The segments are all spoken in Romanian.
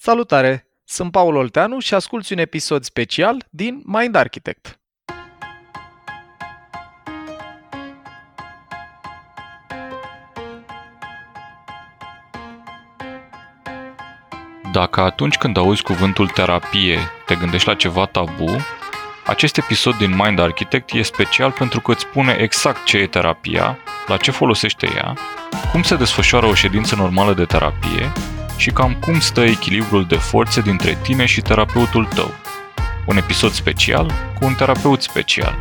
Salutare! Sunt Paul Olteanu și asculți un episod special din Mind Architect. Dacă atunci când auzi cuvântul terapie te gândești la ceva tabu, acest episod din Mind Architect e special pentru că îți spune exact ce e terapia, la ce folosește ea, cum se desfășoară o ședință normală de terapie și cam cum stă echilibrul de forțe dintre tine și terapeutul tău. Un episod special cu un terapeut special.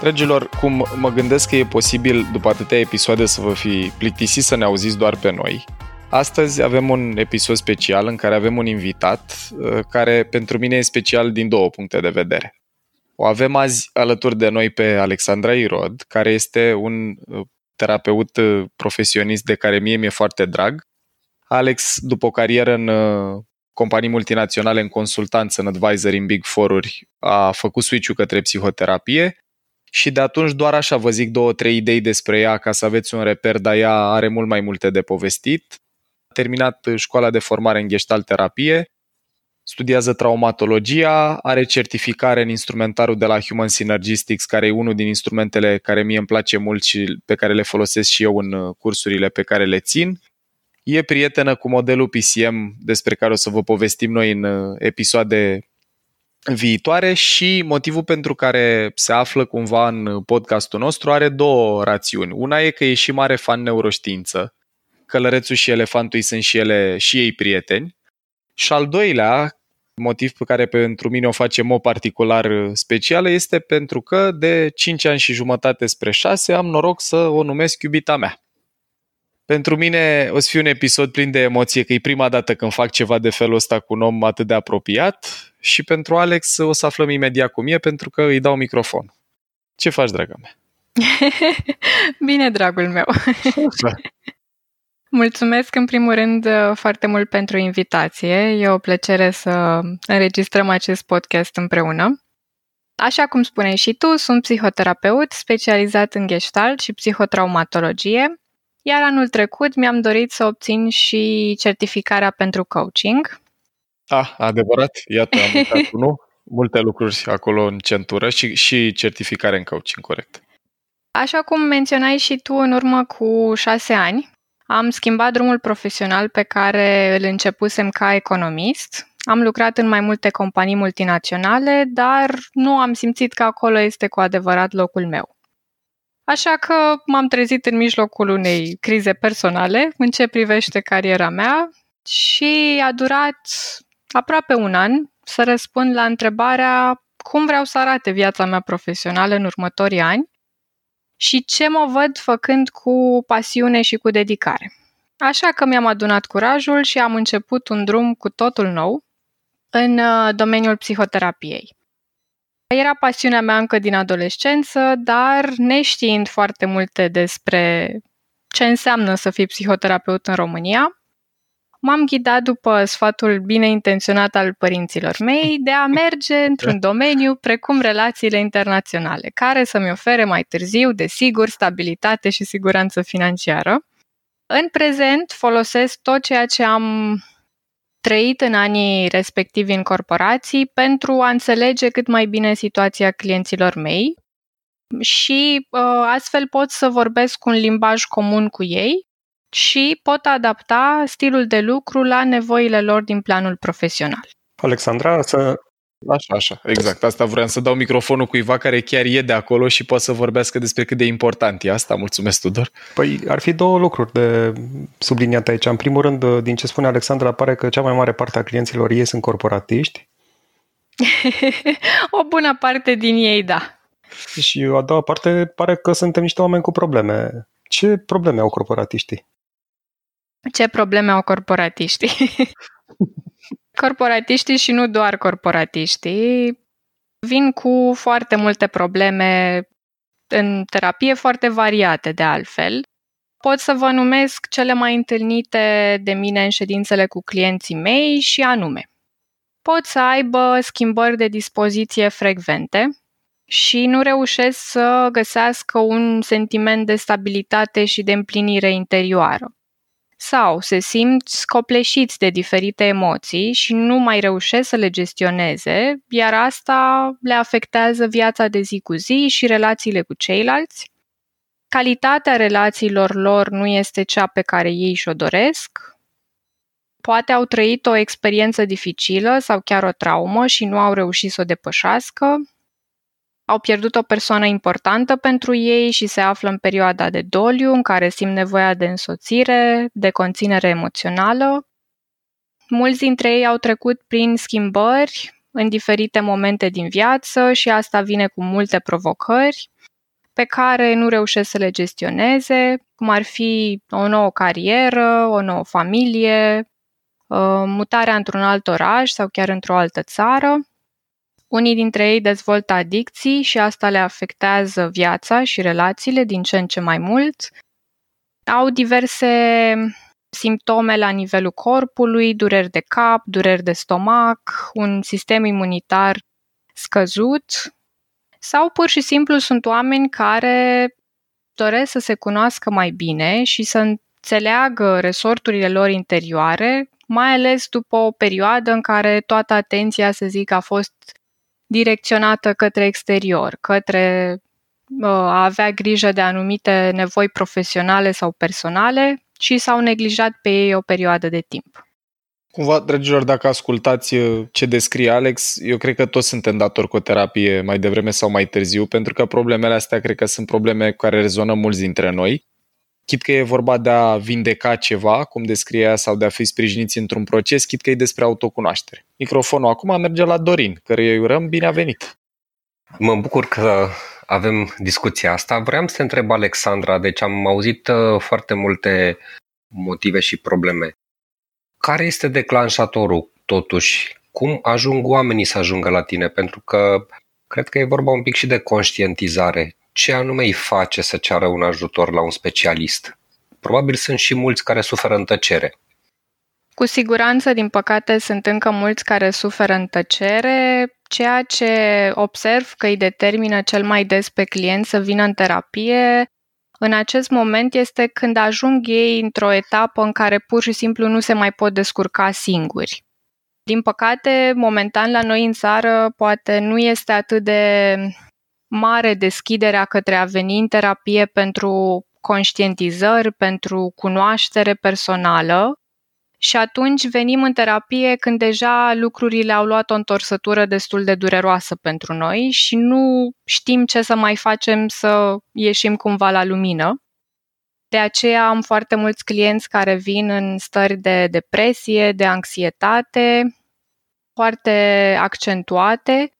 Dragilor, cum mă gândesc că e posibil după atâtea episoade să vă fi plictisit să ne auziți doar pe noi, astăzi avem un episod special în care avem un invitat uh, care pentru mine e special din două puncte de vedere. O avem azi alături de noi pe Alexandra Irod, care este un uh, terapeut uh, profesionist de care mie mi-e foarte drag. Alex, după o carieră în uh, companii multinaționale, în consultanță, în advisory, în Big Four-uri, a făcut switch-ul către psihoterapie și de atunci doar așa vă zic două, trei idei despre ea ca să aveți un reper, dar ea are mult mai multe de povestit. A terminat școala de formare în gestalt terapie, studiază traumatologia, are certificare în instrumentarul de la Human Synergistics, care e unul din instrumentele care mie îmi place mult și pe care le folosesc și eu în uh, cursurile pe care le țin. E prietenă cu modelul PCM despre care o să vă povestim noi în uh, episoade viitoare și motivul pentru care se află cumva în podcastul nostru are două rațiuni. Una e că e și mare fan neuroștiință. Călărețul și elefantul sunt și ele și ei prieteni și al doilea motiv pe care pentru mine o face mod particular uh, specială este pentru că de 5 ani și jumătate spre 6 am noroc să o numesc iubita mea. Pentru mine o să fie un episod plin de emoție, că e prima dată când fac ceva de felul ăsta cu un om atât de apropiat și pentru Alex o să aflăm imediat cum e pentru că îi dau microfon. Ce faci, dragă mea? Bine, dragul meu. Mulțumesc în primul rând foarte mult pentru invitație. E o plăcere să înregistrăm acest podcast împreună. Așa cum spuneai și tu, sunt psihoterapeut specializat în gestalt și psihotraumatologie, iar anul trecut mi-am dorit să obțin și certificarea pentru coaching. Ah, adevărat? Iată, am uitat nu? Multe lucruri acolo în centură și, și certificare în coaching, corect. Așa cum menționai și tu în urmă cu șase ani, am schimbat drumul profesional pe care îl începusem ca economist. Am lucrat în mai multe companii multinaționale, dar nu am simțit că acolo este cu adevărat locul meu. Așa că m-am trezit în mijlocul unei crize personale în ce privește cariera mea și a durat aproape un an să răspund la întrebarea cum vreau să arate viața mea profesională în următorii ani și ce mă văd făcând cu pasiune și cu dedicare. Așa că mi-am adunat curajul și am început un drum cu totul nou în uh, domeniul psihoterapiei. Era pasiunea mea încă din adolescență, dar neștiind foarte multe despre ce înseamnă să fii psihoterapeut în România, m-am ghidat după sfatul bine intenționat al părinților mei de a merge într-un domeniu precum relațiile internaționale, care să-mi ofere mai târziu, desigur, stabilitate și siguranță financiară. În prezent folosesc tot ceea ce am trăit în anii respectivi în corporații pentru a înțelege cât mai bine situația clienților mei și uh, astfel pot să vorbesc un limbaj comun cu ei și pot adapta stilul de lucru la nevoile lor din planul profesional. Alexandra, să... Așa, așa, exact. Asta vreau să dau microfonul cuiva care chiar e de acolo și poate să vorbească despre cât de important e asta. Mulțumesc, Tudor. Păi ar fi două lucruri de subliniat aici. În primul rând, din ce spune Alexandra, pare că cea mai mare parte a clienților ei sunt corporatiști. o bună parte din ei, da. Și a doua parte pare că suntem niște oameni cu probleme. Ce probleme au corporatiștii? Ce probleme au corporatiștii? corporatiștii și nu doar corporatiștii vin cu foarte multe probleme în terapie foarte variate de altfel. Pot să vă numesc cele mai întâlnite de mine în ședințele cu clienții mei și anume. Pot să aibă schimbări de dispoziție frecvente și nu reușesc să găsească un sentiment de stabilitate și de împlinire interioară sau se simt copleșiți de diferite emoții și nu mai reușesc să le gestioneze, iar asta le afectează viața de zi cu zi și relațiile cu ceilalți. Calitatea relațiilor lor nu este cea pe care ei și-o doresc. Poate au trăit o experiență dificilă sau chiar o traumă și nu au reușit să o depășească au pierdut o persoană importantă pentru ei și se află în perioada de doliu, în care simt nevoia de însoțire, de conținere emoțională. Mulți dintre ei au trecut prin schimbări în diferite momente din viață și asta vine cu multe provocări pe care nu reușesc să le gestioneze, cum ar fi o nouă carieră, o nouă familie, uh, mutarea într-un alt oraș sau chiar într-o altă țară. Unii dintre ei dezvoltă adicții și asta le afectează viața și relațiile din ce în ce mai mult. Au diverse simptome la nivelul corpului, dureri de cap, dureri de stomac, un sistem imunitar scăzut sau pur și simplu sunt oameni care doresc să se cunoască mai bine și să înțeleagă resorturile lor interioare, mai ales după o perioadă în care toată atenția, să zic, a fost direcționată către exterior, către uh, a avea grijă de anumite nevoi profesionale sau personale și s-au neglijat pe ei o perioadă de timp. Cumva, dragilor, dacă ascultați uh, ce descrie Alex, eu cred că toți suntem datori cu o terapie mai devreme sau mai târziu, pentru că problemele astea cred că sunt probleme cu care rezonăm mulți dintre noi chit că e vorba de a vindeca ceva, cum descrie ea, sau de a fi sprijiniți într-un proces, chit că e despre autocunoaștere. Microfonul acum merge la Dorin, căruia îi urăm bine a venit. Mă bucur că avem discuția asta. Vreau să te întreb, Alexandra, deci am auzit uh, foarte multe motive și probleme. Care este declanșatorul, totuși? Cum ajung oamenii să ajungă la tine? Pentru că cred că e vorba un pic și de conștientizare ce anume îi face să ceară un ajutor la un specialist? Probabil sunt și mulți care suferă în tăcere. Cu siguranță, din păcate, sunt încă mulți care suferă în tăcere, ceea ce observ că îi determină cel mai des pe client să vină în terapie în acest moment este când ajung ei într-o etapă în care pur și simplu nu se mai pot descurca singuri. Din păcate, momentan la noi în țară poate nu este atât de mare deschiderea către a veni în terapie pentru conștientizări, pentru cunoaștere personală și atunci venim în terapie când deja lucrurile au luat o întorsătură destul de dureroasă pentru noi și nu știm ce să mai facem să ieșim cumva la lumină. De aceea am foarte mulți clienți care vin în stări de depresie, de anxietate, foarte accentuate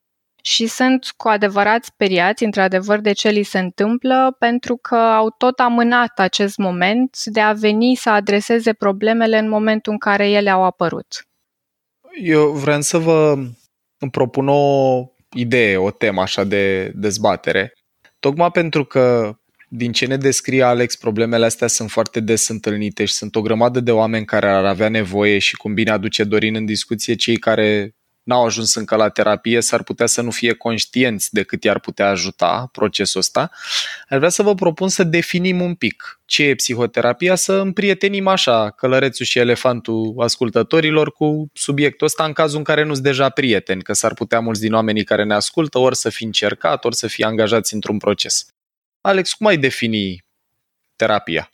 și sunt cu adevărat speriați, într-adevăr, de ce li se întâmplă, pentru că au tot amânat acest moment de a veni să adreseze problemele în momentul în care ele au apărut. Eu vreau să vă îmi propun o idee, o temă așa de dezbatere. Tocmai pentru că din ce ne descrie Alex, problemele astea sunt foarte des întâlnite și sunt o grămadă de oameni care ar avea nevoie și cum bine aduce Dorin în discuție, cei care n-au ajuns încă la terapie, s-ar putea să nu fie conștienți de cât i-ar putea ajuta procesul ăsta. Ar vrea să vă propun să definim un pic ce e psihoterapia, să împrietenim așa călărețul și elefantul ascultătorilor cu subiectul ăsta în cazul în care nu sunt deja prieteni, că s-ar putea mulți din oamenii care ne ascultă ori să fi încercat, ori să fie angajați într-un proces. Alex, cum ai defini terapia?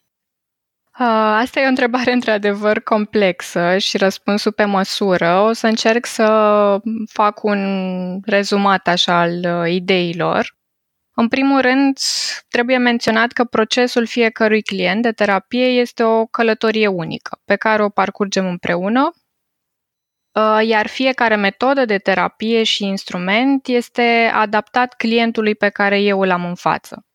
Asta e o întrebare într-adevăr complexă și răspunsul pe măsură. O să încerc să fac un rezumat așa al uh, ideilor. În primul rând, trebuie menționat că procesul fiecărui client de terapie este o călătorie unică pe care o parcurgem împreună, uh, iar fiecare metodă de terapie și instrument este adaptat clientului pe care eu îl am în față.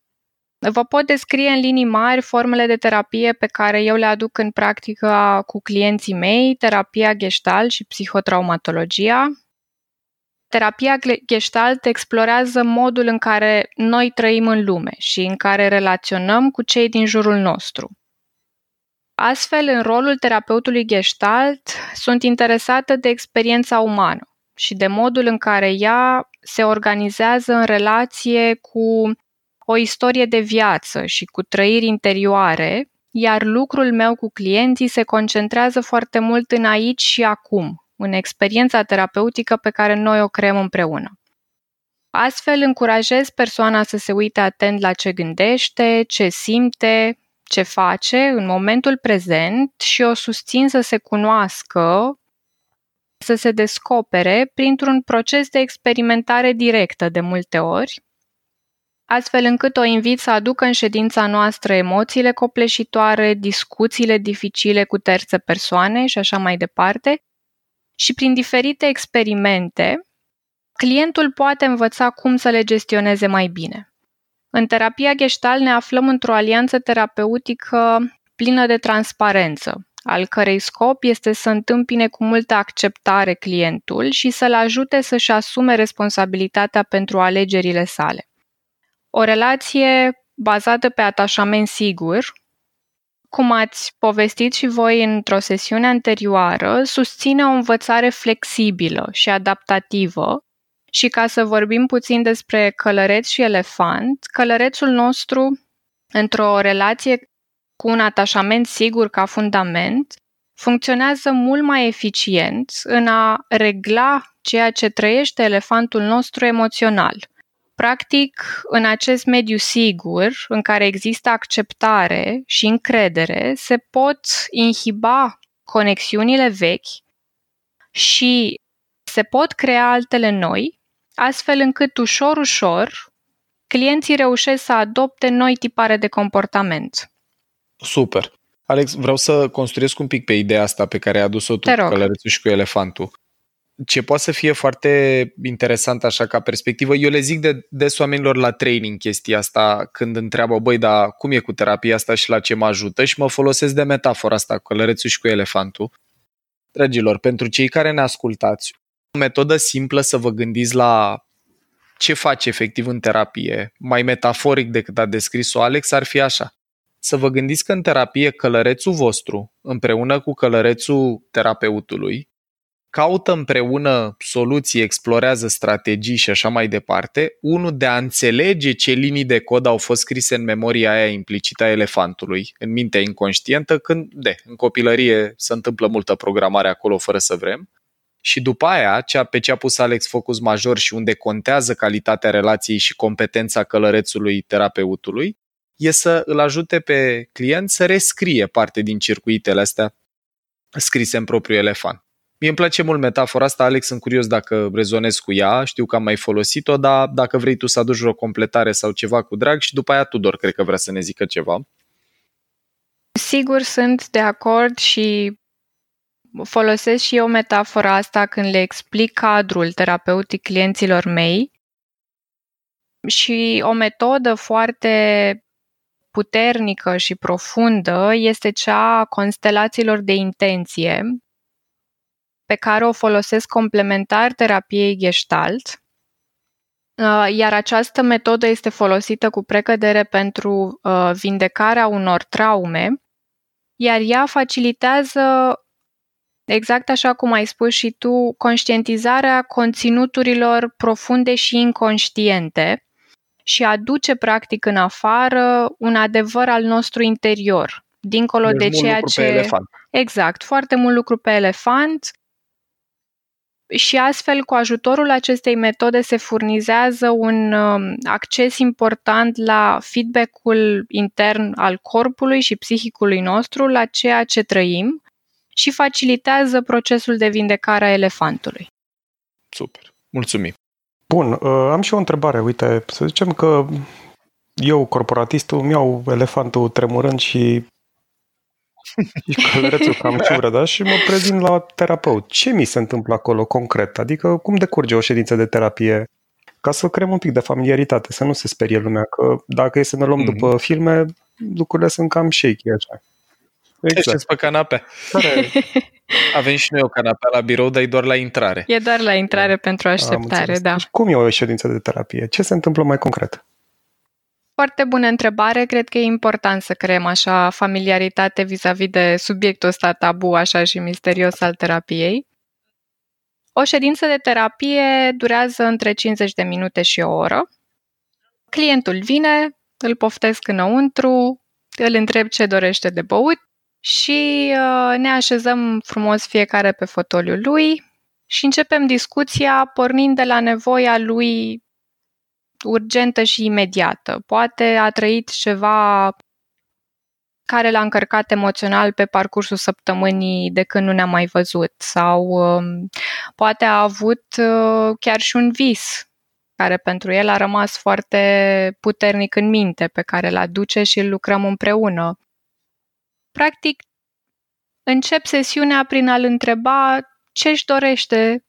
Vă pot descrie în linii mari formele de terapie pe care eu le aduc în practică cu clienții mei, terapia gestalt și psihotraumatologia. Terapia gestalt explorează modul în care noi trăim în lume și în care relaționăm cu cei din jurul nostru. Astfel, în rolul terapeutului gestalt, sunt interesată de experiența umană și de modul în care ea se organizează în relație cu o istorie de viață și cu trăiri interioare iar lucrul meu cu clienții se concentrează foarte mult în aici și acum, în experiența terapeutică pe care noi o creăm împreună. Astfel încurajez persoana să se uite atent la ce gândește, ce simte, ce face în momentul prezent și o susțin să se cunoască, să se descopere printr-un proces de experimentare directă de multe ori, astfel încât o invit să aducă în ședința noastră emoțiile copleșitoare, discuțiile dificile cu terțe persoane și așa mai departe, și prin diferite experimente, clientul poate învăța cum să le gestioneze mai bine. În terapia Gestalt ne aflăm într-o alianță terapeutică plină de transparență, al cărei scop este să întâmpine cu multă acceptare clientul și să-l ajute să-și asume responsabilitatea pentru alegerile sale. O relație bazată pe atașament sigur, cum ați povestit și voi într-o sesiune anterioară, susține o învățare flexibilă și adaptativă și ca să vorbim puțin despre călăreț și elefant, călărețul nostru, într-o relație cu un atașament sigur ca fundament, funcționează mult mai eficient în a regla ceea ce trăiește elefantul nostru emoțional. Practic, în acest mediu sigur, în care există acceptare și încredere, se pot inhiba conexiunile vechi și se pot crea altele noi, astfel încât ușor, ușor, clienții reușesc să adopte noi tipare de comportament. Super. Alex, vreau să construiesc un pic pe ideea asta pe care ai adus-o tu cu călărețul și cu elefantul. Ce poate să fie foarte interesant așa ca perspectivă, eu le zic de des oamenilor la training chestia asta când întreabă, băi, dar cum e cu terapia asta și la ce mă ajută și mă folosesc de metafora asta cu călărețul și cu elefantul. Dragilor, pentru cei care ne ascultați, o metodă simplă să vă gândiți la ce faci efectiv în terapie, mai metaforic decât a descris-o Alex, ar fi așa să vă gândiți că în terapie călărețul vostru, împreună cu călărețul terapeutului, caută împreună soluții, explorează strategii și așa mai departe, unul de a înțelege ce linii de cod au fost scrise în memoria aia implicită a elefantului, în mintea inconștientă, când, de, în copilărie se întâmplă multă programare acolo fără să vrem, și după aia, cea pe ce a pus Alex focus major și unde contează calitatea relației și competența călărețului terapeutului, e să îl ajute pe client să rescrie parte din circuitele astea scrise în propriul elefant. Mie îmi place mult metafora asta, Alex, sunt curios dacă rezonez cu ea, știu că am mai folosit-o, dar dacă vrei tu să aduci o completare sau ceva cu drag și după aia Tudor cred că vrea să ne zică ceva. Sigur sunt de acord și folosesc și eu metafora asta când le explic cadrul terapeutic clienților mei și o metodă foarte puternică și profundă este cea a constelațiilor de intenție, pe care o folosesc complementar terapiei Gestalt, uh, iar această metodă este folosită cu precădere pentru uh, vindecarea unor traume, iar ea facilitează, exact așa cum ai spus și tu, conștientizarea conținuturilor profunde și inconștiente, și aduce practic în afară un adevăr al nostru interior, dincolo deci de ceea ce. Pe elefant. Exact, foarte mult lucru pe elefant. Și astfel, cu ajutorul acestei metode, se furnizează un um, acces important la feedback-ul intern al corpului și psihicului nostru la ceea ce trăim și facilitează procesul de vindecare a elefantului. Super. Mulțumim. Bun, uh, am și o întrebare. Uite, să zicem că eu, corporatistul, îmi iau elefantul tremurând și și călărețul cam ciură, da? Și mă prezint la terapeut. Ce mi se întâmplă acolo concret? Adică cum decurge o ședință de terapie? Ca să creăm un pic de familiaritate, să nu se sperie lumea, că dacă e să ne luăm mm-hmm. după filme, lucrurile sunt cam shaky așa. Exact. pe canapea. Care... Avem și noi o canapea la birou, dar e doar la intrare. E doar la intrare da. pentru așteptare, da. Deci cum e o ședință de terapie? Ce se întâmplă mai concret? Foarte bună întrebare. Cred că e important să creăm așa familiaritate vis-a-vis de subiectul ăsta tabu așa și misterios al terapiei. O ședință de terapie durează între 50 de minute și o oră. Clientul vine, îl poftesc înăuntru, îl întreb ce dorește de băut și uh, ne așezăm frumos fiecare pe fotoliul lui și începem discuția pornind de la nevoia lui urgentă și imediată. Poate a trăit ceva care l-a încărcat emoțional pe parcursul săptămânii de când nu ne-am mai văzut sau um, poate a avut uh, chiar și un vis care pentru el a rămas foarte puternic în minte, pe care îl aduce și îl lucrăm împreună. Practic, încep sesiunea prin a-l întreba ce își dorește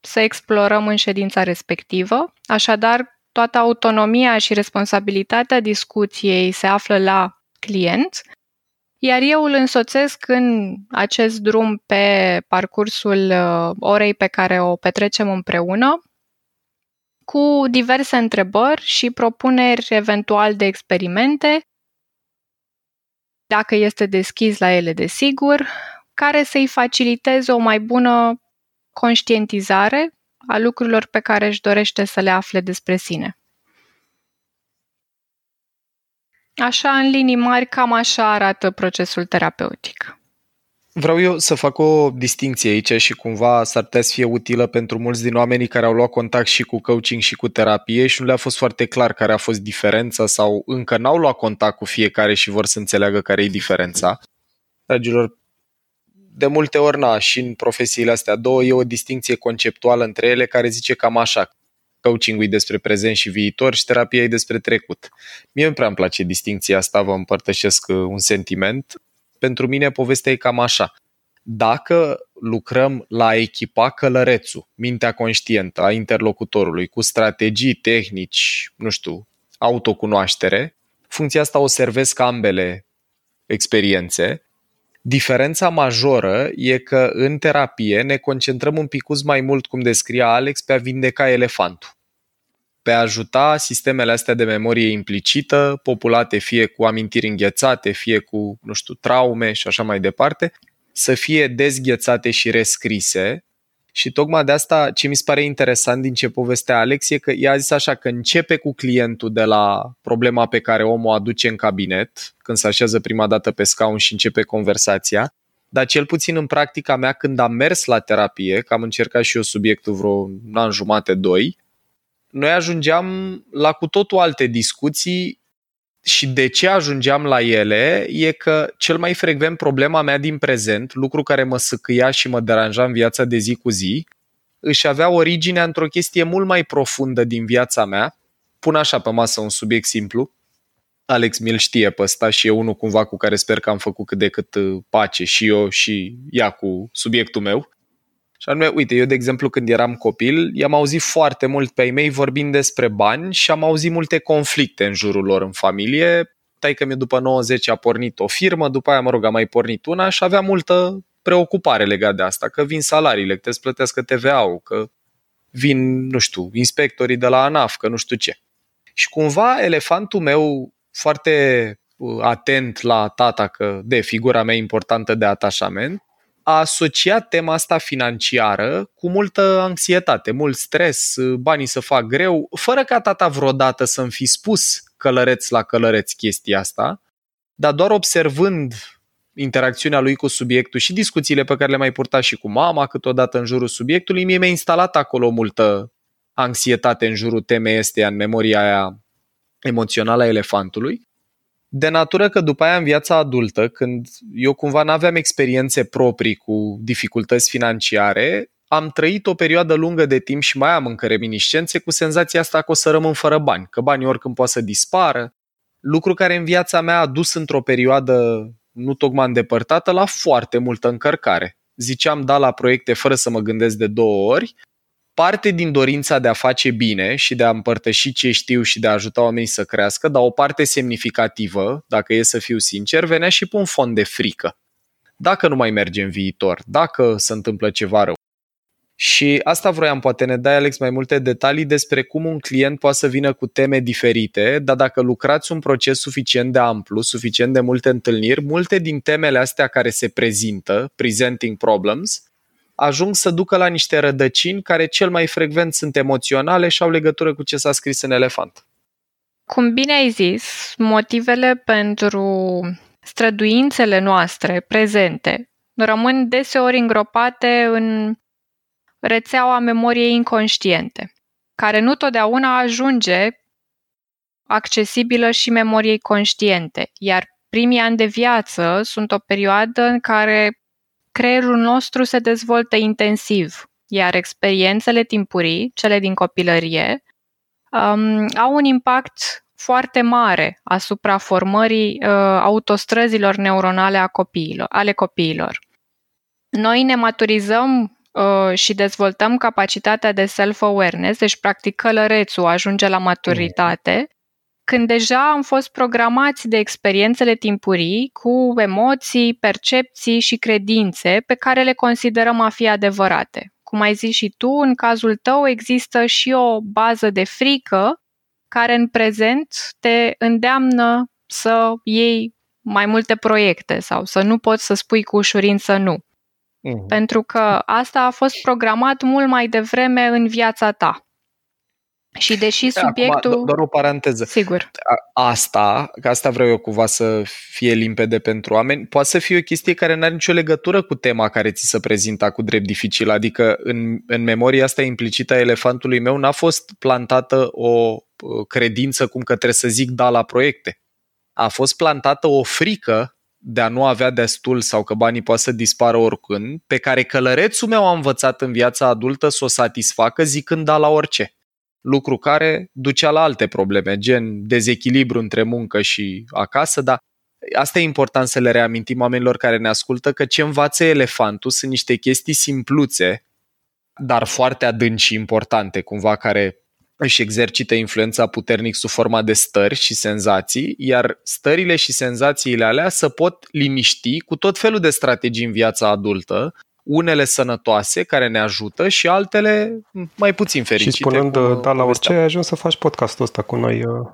să explorăm în ședința respectivă, așadar toată autonomia și responsabilitatea discuției se află la client, iar eu îl însoțesc în acest drum pe parcursul uh, orei pe care o petrecem împreună, cu diverse întrebări și propuneri eventual de experimente, dacă este deschis la ele, desigur, care să-i faciliteze o mai bună conștientizare a lucrurilor pe care își dorește să le afle despre sine. Așa, în linii mari, cam așa arată procesul terapeutic. Vreau eu să fac o distinție aici și cumva s-ar putea să fie utilă pentru mulți din oamenii care au luat contact și cu coaching și cu terapie și nu le-a fost foarte clar care a fost diferența sau încă n-au luat contact cu fiecare și vor să înțeleagă care e diferența. Dragilor, de multe ori, na, și în profesiile astea două, e o distinție conceptuală între ele care zice cam așa. Coaching-ul e despre prezent și viitor și terapia e despre trecut. Mie nu prea îmi place distinția asta, vă împărtășesc uh, un sentiment pentru mine povestea e cam așa. Dacă lucrăm la a echipa călărețul, mintea conștientă a interlocutorului, cu strategii, tehnici, nu știu, autocunoaștere, funcția asta o servesc ambele experiențe. Diferența majoră e că în terapie ne concentrăm un pic mai mult, cum descria Alex, pe a vindeca elefantul pe a ajuta sistemele astea de memorie implicită, populate fie cu amintiri înghețate, fie cu, nu știu, traume și așa mai departe, să fie dezghețate și rescrise. Și tocmai de asta ce mi se pare interesant din ce povestea Alex e că ea a zis așa că începe cu clientul de la problema pe care omul o aduce în cabinet, când se așează prima dată pe scaun și începe conversația, dar cel puțin în practica mea când am mers la terapie, că am încercat și eu subiectul vreo un an jumate, doi, noi ajungeam la cu totul alte discuții și de ce ajungeam la ele e că cel mai frecvent problema mea din prezent, lucru care mă săcâia și mă deranja în viața de zi cu zi, își avea originea într-o chestie mult mai profundă din viața mea. Pun așa pe masă un subiect simplu. Alex mi-l știe pe ăsta și e unul cumva cu care sper că am făcut cât de cât uh, pace și eu și ea cu subiectul meu. Și anume, uite, eu de exemplu când eram copil, i-am auzit foarte mult pe ei mei vorbind despre bani și am auzit multe conflicte în jurul lor în familie. Tai că mi după 90 a pornit o firmă, după aia, mă rog, a mai pornit una și avea multă preocupare legat de asta, că vin salariile, că trebuie să plătească TVA-ul, că vin, nu știu, inspectorii de la ANAF, că nu știu ce. Și cumva elefantul meu foarte uh, atent la tata, că de figura mea importantă de atașament, a asociat tema asta financiară cu multă anxietate, mult stres, banii să fac greu, fără ca tata vreodată să-mi fi spus călăreț la călăreț chestia asta, dar doar observând interacțiunea lui cu subiectul și discuțiile pe care le mai purta și cu mama câteodată în jurul subiectului, mie mi-a instalat acolo multă anxietate în jurul temei este în memoria aia emoțională a elefantului de natură că după aia în viața adultă, când eu cumva nu aveam experiențe proprii cu dificultăți financiare, am trăit o perioadă lungă de timp și mai am încă reminiscențe cu senzația asta că o să rămân fără bani, că banii oricând poate să dispară, lucru care în viața mea a dus într-o perioadă nu tocmai îndepărtată la foarte multă încărcare. Ziceam da la proiecte fără să mă gândesc de două ori parte din dorința de a face bine și de a împărtăși ce știu și de a ajuta oamenii să crească, dar o parte semnificativă, dacă e să fiu sincer, venea și pe un fond de frică. Dacă nu mai merge în viitor, dacă se întâmplă ceva rău. Și asta vroiam, poate ne dai, Alex, mai multe detalii despre cum un client poate să vină cu teme diferite, dar dacă lucrați un proces suficient de amplu, suficient de multe întâlniri, multe din temele astea care se prezintă, presenting problems, ajung să ducă la niște rădăcini care cel mai frecvent sunt emoționale și au legătură cu ce s-a scris în elefant. Cum bine ai zis, motivele pentru străduințele noastre prezente rămân deseori îngropate în rețeaua memoriei inconștiente, care nu totdeauna ajunge accesibilă și memoriei conștiente, iar primii ani de viață sunt o perioadă în care creierul nostru se dezvoltă intensiv, iar experiențele timpurii, cele din copilărie, um, au un impact foarte mare asupra formării uh, autostrăzilor neuronale a copiilor, ale copiilor. Noi ne maturizăm uh, și dezvoltăm capacitatea de self-awareness, deci practic călărețul ajunge la maturitate, când deja am fost programați de experiențele timpurii cu emoții, percepții și credințe pe care le considerăm a fi adevărate. Cum ai zis și tu, în cazul tău există și o bază de frică care în prezent te îndeamnă să iei mai multe proiecte sau să nu poți să spui cu ușurință nu. Uh-huh. Pentru că asta a fost programat mult mai devreme în viața ta. Și deși da, subiectul... Acum, doar o paranteză. Sigur. Asta, că asta vreau eu cumva să fie limpede pentru oameni, poate să fie o chestie care nu are nicio legătură cu tema care ți se prezintă cu drept dificil. Adică în, în memoria asta implicită a elefantului meu n-a fost plantată o credință cum că trebuie să zic da la proiecte. A fost plantată o frică de a nu avea destul sau că banii poate să dispară oricând, pe care călărețul meu a învățat în viața adultă să o satisfacă zicând da la orice lucru care ducea la alte probleme, gen dezechilibru între muncă și acasă, dar asta e important să le reamintim oamenilor care ne ascultă că ce învață elefantul sunt niște chestii simpluțe, dar foarte adânci și importante, cumva care își exercită influența puternic sub forma de stări și senzații, iar stările și senzațiile alea să pot liniști cu tot felul de strategii în viața adultă, unele sănătoase care ne ajută și altele mai puțin fericite. Și spunând cum, da la orice, ai ajuns să faci podcastul ăsta cu noi. Uh.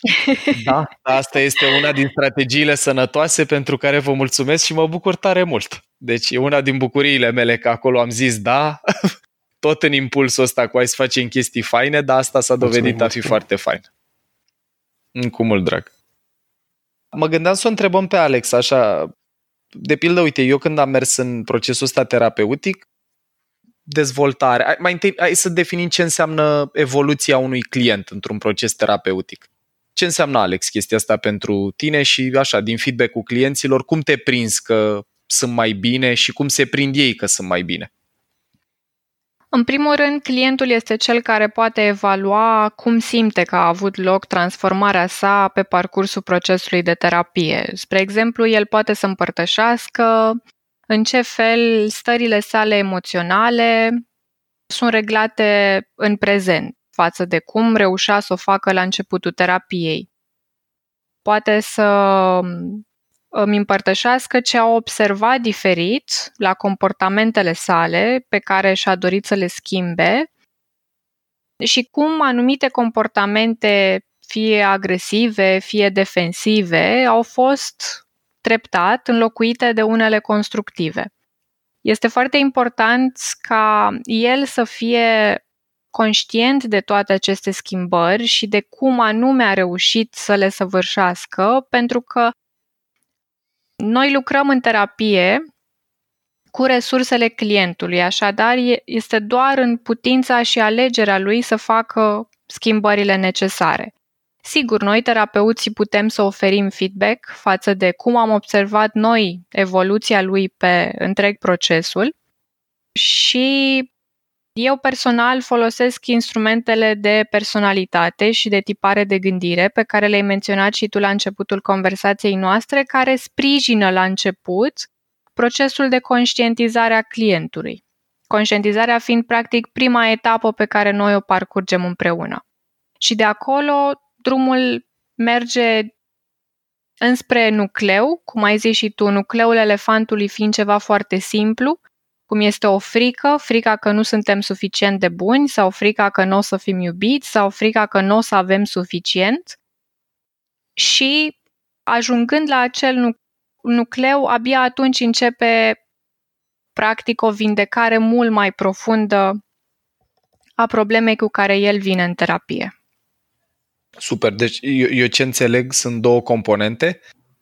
Da, asta este una din strategiile sănătoase pentru care vă mulțumesc și mă bucur tare mult. Deci e una din bucuriile mele că acolo am zis da, tot în impulsul ăsta cu hai să facem chestii faine, dar asta s-a dovedit mulțumim, a fi mulțumim. foarte fain. Cu mult drag. Mă gândeam să o întrebăm pe Alex, așa, de pildă, uite, eu când am mers în procesul ăsta terapeutic, dezvoltare, mai întâi hai să definim ce înseamnă evoluția unui client într-un proces terapeutic. Ce înseamnă, Alex, chestia asta pentru tine și așa, din feedback-ul clienților, cum te prinzi că sunt mai bine și cum se prind ei că sunt mai bine? În primul rând, clientul este cel care poate evalua cum simte că a avut loc transformarea sa pe parcursul procesului de terapie. Spre exemplu, el poate să împărtășească în ce fel stările sale emoționale sunt reglate în prezent față de cum reușea să o facă la începutul terapiei. Poate să îmi împărtășească ce a observat diferit la comportamentele sale pe care și-a dorit să le schimbe și cum anumite comportamente, fie agresive, fie defensive, au fost treptat înlocuite de unele constructive. Este foarte important ca el să fie conștient de toate aceste schimbări și de cum anume a reușit să le săvârșească, pentru că noi lucrăm în terapie cu resursele clientului, așadar este doar în putința și alegerea lui să facă schimbările necesare. Sigur, noi terapeuții putem să oferim feedback față de cum am observat noi evoluția lui pe întreg procesul și eu personal folosesc instrumentele de personalitate și de tipare de gândire pe care le-ai menționat și tu la începutul conversației noastre, care sprijină la început procesul de conștientizare a clientului. Conștientizarea fiind practic prima etapă pe care noi o parcurgem împreună. Și de acolo drumul merge înspre nucleu, cum ai zis și tu, nucleul elefantului fiind ceva foarte simplu, cum este o frică, frica că nu suntem suficient de buni sau frica că nu o să fim iubiți sau frica că nu o să avem suficient. Și ajungând la acel nucleu, abia atunci începe practic o vindecare mult mai profundă a problemei cu care el vine în terapie. Super, deci eu, eu ce înțeleg sunt două componente.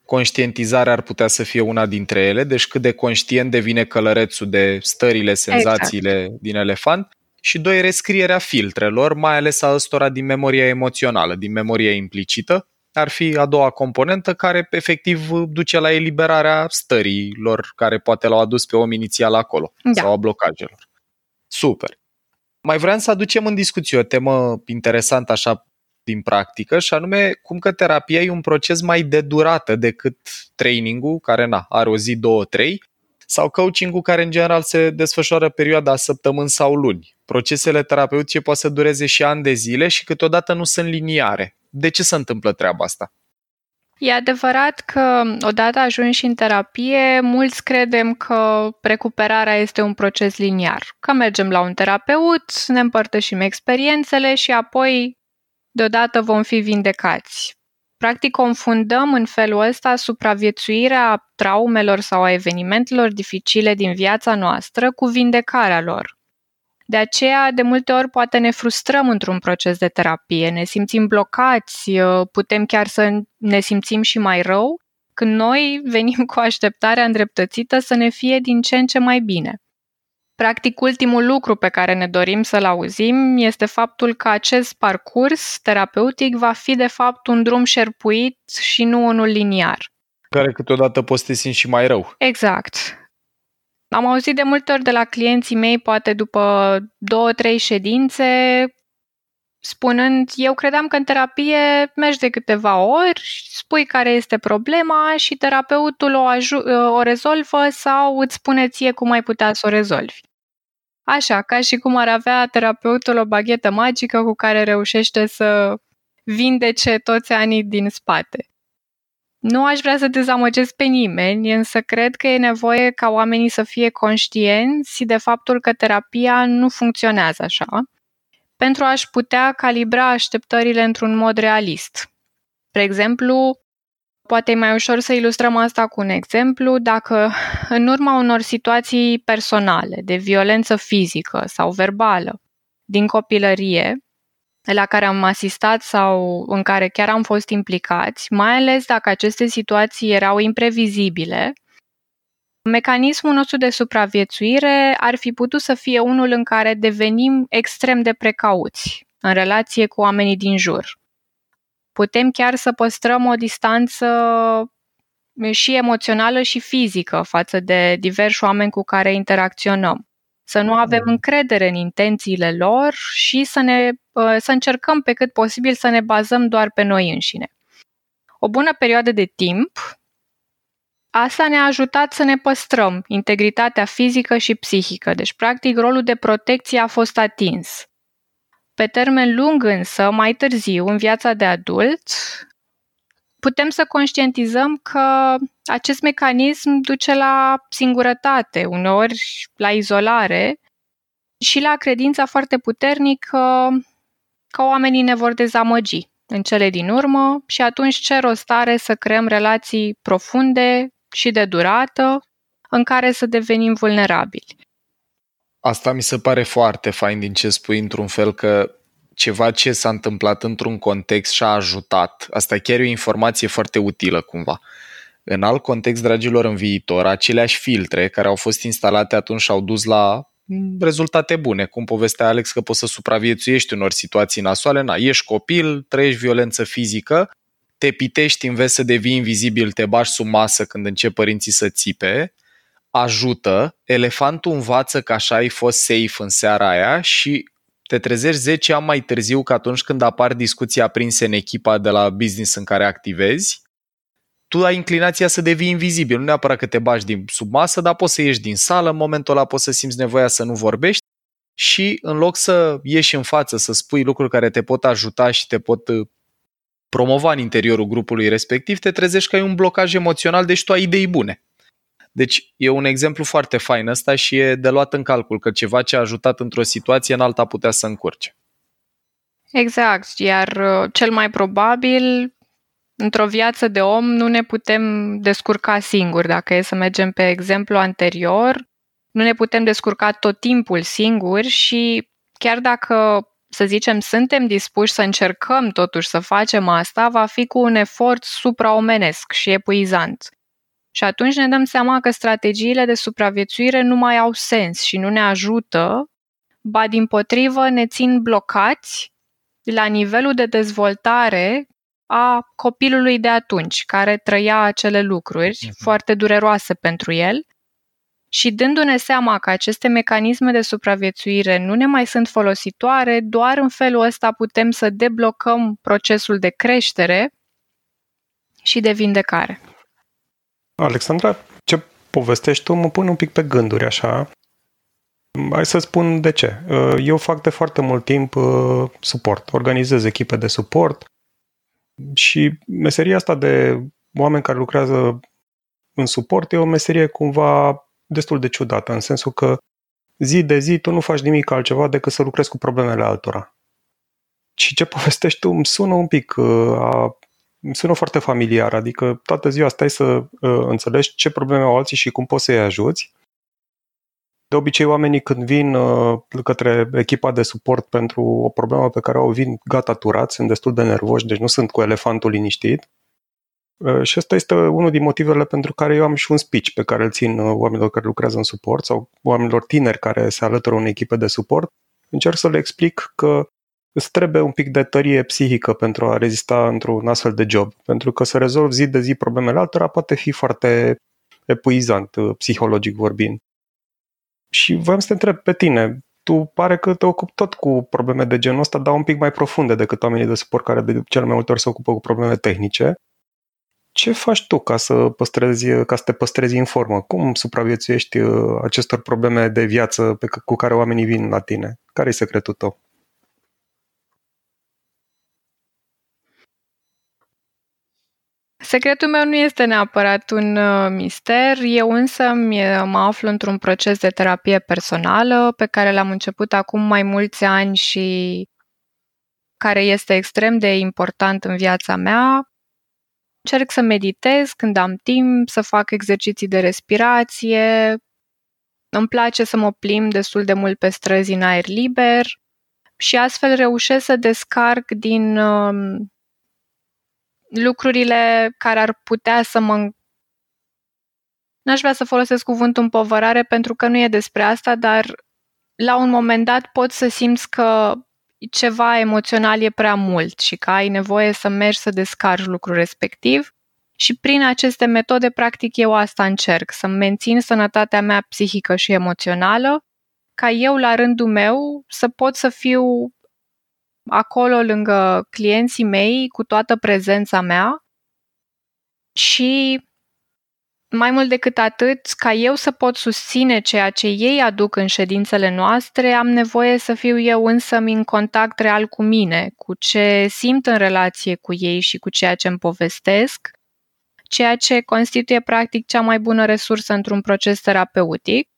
Conștientizarea ar putea să fie una dintre ele, deci cât de conștient devine călărețul de stările, senzațiile exact. din elefant. Și doi, rescrierea filtrelor, mai ales a ăstora din memoria emoțională, din memoria implicită, ar fi a doua componentă care efectiv duce la eliberarea stărilor care poate l-au adus pe om inițial acolo da. sau a blocajelor. Super. Mai vreau să aducem în discuție o temă interesantă așa din practică și anume cum că terapia e un proces mai de durată decât trainingul, care na, are o zi, două, trei, sau coachingul care în general se desfășoară perioada săptămâni sau luni. Procesele terapeutice poate să dureze și ani de zile și câteodată nu sunt liniare. De ce se întâmplă treaba asta? E adevărat că odată ajunși în terapie, mulți credem că recuperarea este un proces liniar, că mergem la un terapeut, ne împărtășim experiențele și apoi deodată vom fi vindecați. Practic confundăm în felul ăsta supraviețuirea traumelor sau a evenimentelor dificile din viața noastră cu vindecarea lor. De aceea, de multe ori, poate ne frustrăm într-un proces de terapie, ne simțim blocați, uh, putem chiar să ne simțim și mai rău, când noi venim cu așteptarea îndreptățită să ne fie din ce în ce mai bine. Practic, ultimul lucru pe care ne dorim să-l auzim este faptul că acest parcurs terapeutic va fi, de fapt, un drum șerpuit și nu unul liniar. Care câteodată poți să te simți și mai rău. Exact. Am auzit de multe ori de la clienții mei, poate după două, trei ședințe, spunând, eu credeam că în terapie mergi de câteva ori, spui care este problema și terapeutul o, aju- o rezolvă sau îți spune ție cum ai putea să o rezolvi. Așa, ca și cum ar avea terapeutul o baghetă magică cu care reușește să vindece toți anii din spate. Nu aș vrea să dezamăgesc pe nimeni, însă cred că e nevoie ca oamenii să fie conștienți de faptul că terapia nu funcționează așa, pentru a-și putea calibra așteptările într-un mod realist. Spre exemplu, poate e mai ușor să ilustrăm asta cu un exemplu dacă în urma unor situații personale, de violență fizică sau verbală, din copilărie, la care am asistat sau în care chiar am fost implicați, mai ales dacă aceste situații erau imprevizibile, mecanismul nostru de supraviețuire ar fi putut să fie unul în care devenim extrem de precauți în relație cu oamenii din jur. Putem chiar să păstrăm o distanță și emoțională și fizică față de diversi oameni cu care interacționăm să nu avem mm. încredere în intențiile lor și să, ne, uh, să încercăm pe cât posibil să ne bazăm doar pe noi înșine. O bună perioadă de timp, asta ne-a ajutat să ne păstrăm integritatea fizică și psihică, deci practic rolul de protecție a fost atins. Pe termen lung însă, mai târziu, în viața de adult, putem să conștientizăm că acest mecanism duce la singurătate, uneori la izolare și la credința foarte puternică că oamenii ne vor dezamăgi în cele din urmă și atunci ce rost are să creăm relații profunde și de durată în care să devenim vulnerabili. Asta mi se pare foarte fain din ce spui, într-un fel că ceva ce s-a întâmplat într-un context și a ajutat. Asta chiar e o informație foarte utilă cumva. În alt context, dragilor, în viitor, aceleași filtre care au fost instalate atunci și au dus la rezultate bune, cum povestea Alex că poți să supraviețuiești unor situații nasoale, na, ești copil, trăiești violență fizică, te pitești în vezi să devii invizibil, te bași sub masă când încep părinții să țipe, ajută, elefantul învață că așa ai fost safe în seara aia și te trezești 10 ani mai târziu că atunci când apar discuții aprinse în echipa de la business în care activezi, tu ai inclinația să devii invizibil. Nu neapărat că te bași din sub masă, dar poți să ieși din sală, în momentul ăla poți să simți nevoia să nu vorbești și în loc să ieși în față, să spui lucruri care te pot ajuta și te pot uh, promova în interiorul grupului respectiv, te trezești că ai un blocaj emoțional, deci tu ai idei bune. Deci e un exemplu foarte fain ăsta și e de luat în calcul că ceva ce a ajutat într-o situație în alta putea să încurce. Exact, iar uh, cel mai probabil într-o viață de om nu ne putem descurca singuri. Dacă e să mergem pe exemplu anterior, nu ne putem descurca tot timpul singuri și chiar dacă să zicem, suntem dispuși să încercăm totuși să facem asta, va fi cu un efort supraomenesc și epuizant. Și atunci ne dăm seama că strategiile de supraviețuire nu mai au sens și nu ne ajută, ba din potrivă ne țin blocați la nivelul de dezvoltare a copilului de atunci, care trăia acele lucruri uh-huh. foarte dureroase pentru el și dându-ne seama că aceste mecanisme de supraviețuire nu ne mai sunt folositoare, doar în felul ăsta putem să deblocăm procesul de creștere și de vindecare. Alexandra, ce povestești tu mă pune un pic pe gânduri așa. Hai să spun de ce. Eu fac de foarte mult timp uh, suport, organizez echipe de suport și meseria asta de oameni care lucrează în suport e o meserie cumva destul de ciudată, în sensul că zi de zi tu nu faci nimic altceva decât să lucrezi cu problemele altora. Și ce povestești tu îmi sună un pic, uh, a, îmi sună foarte familiar, adică toată ziua stai să uh, înțelegi ce probleme au alții și cum poți să-i ajuți. De obicei, oamenii când vin uh, către echipa de suport pentru o problemă pe care o vin gata turați, sunt destul de nervoși, deci nu sunt cu elefantul liniștit. Uh, și ăsta este unul din motivele pentru care eu am și un speech pe care îl țin uh, oamenilor care lucrează în suport sau oamenilor tineri care se alătură unei echipe de suport. Încerc să le explic că îți trebuie un pic de tărie psihică pentru a rezista într-un astfel de job. Pentru că să rezolvi zi de zi problemele altora poate fi foarte epuizant, uh, psihologic vorbind. Și voiam să te întreb pe tine, tu pare că te ocupi tot cu probleme de genul ăsta, dar un pic mai profunde decât oamenii de suport care de cel mai multe ori se ocupă cu probleme tehnice ce faci tu ca să, păstrezi, ca să te păstrezi în formă? Cum supraviețuiești uh, acestor probleme de viață pe, cu care oamenii vin la tine? Care e secretul tău? Secretul meu nu este neapărat un uh, mister, eu însă mă aflu într-un proces de terapie personală pe care l-am început acum mai mulți ani și care este extrem de important în viața mea Încerc să meditez când am timp, să fac exerciții de respirație. Îmi place să mă plimb destul de mult pe străzi în aer liber și astfel reușesc să descarc din um, lucrurile care ar putea să mă N-aș vrea să folosesc cuvântul împovărare pentru că nu e despre asta, dar la un moment dat pot să simți că ceva emoțional e prea mult și că ai nevoie să mergi să descarci lucrul respectiv. Și prin aceste metode, practic, eu asta încerc, să mențin sănătatea mea psihică și emoțională, ca eu, la rândul meu, să pot să fiu acolo lângă clienții mei cu toată prezența mea și mai mult decât atât, ca eu să pot susține ceea ce ei aduc în ședințele noastre, am nevoie să fiu eu însă în contact real cu mine, cu ce simt în relație cu ei și cu ceea ce îmi povestesc, ceea ce constituie practic cea mai bună resursă într-un proces terapeutic.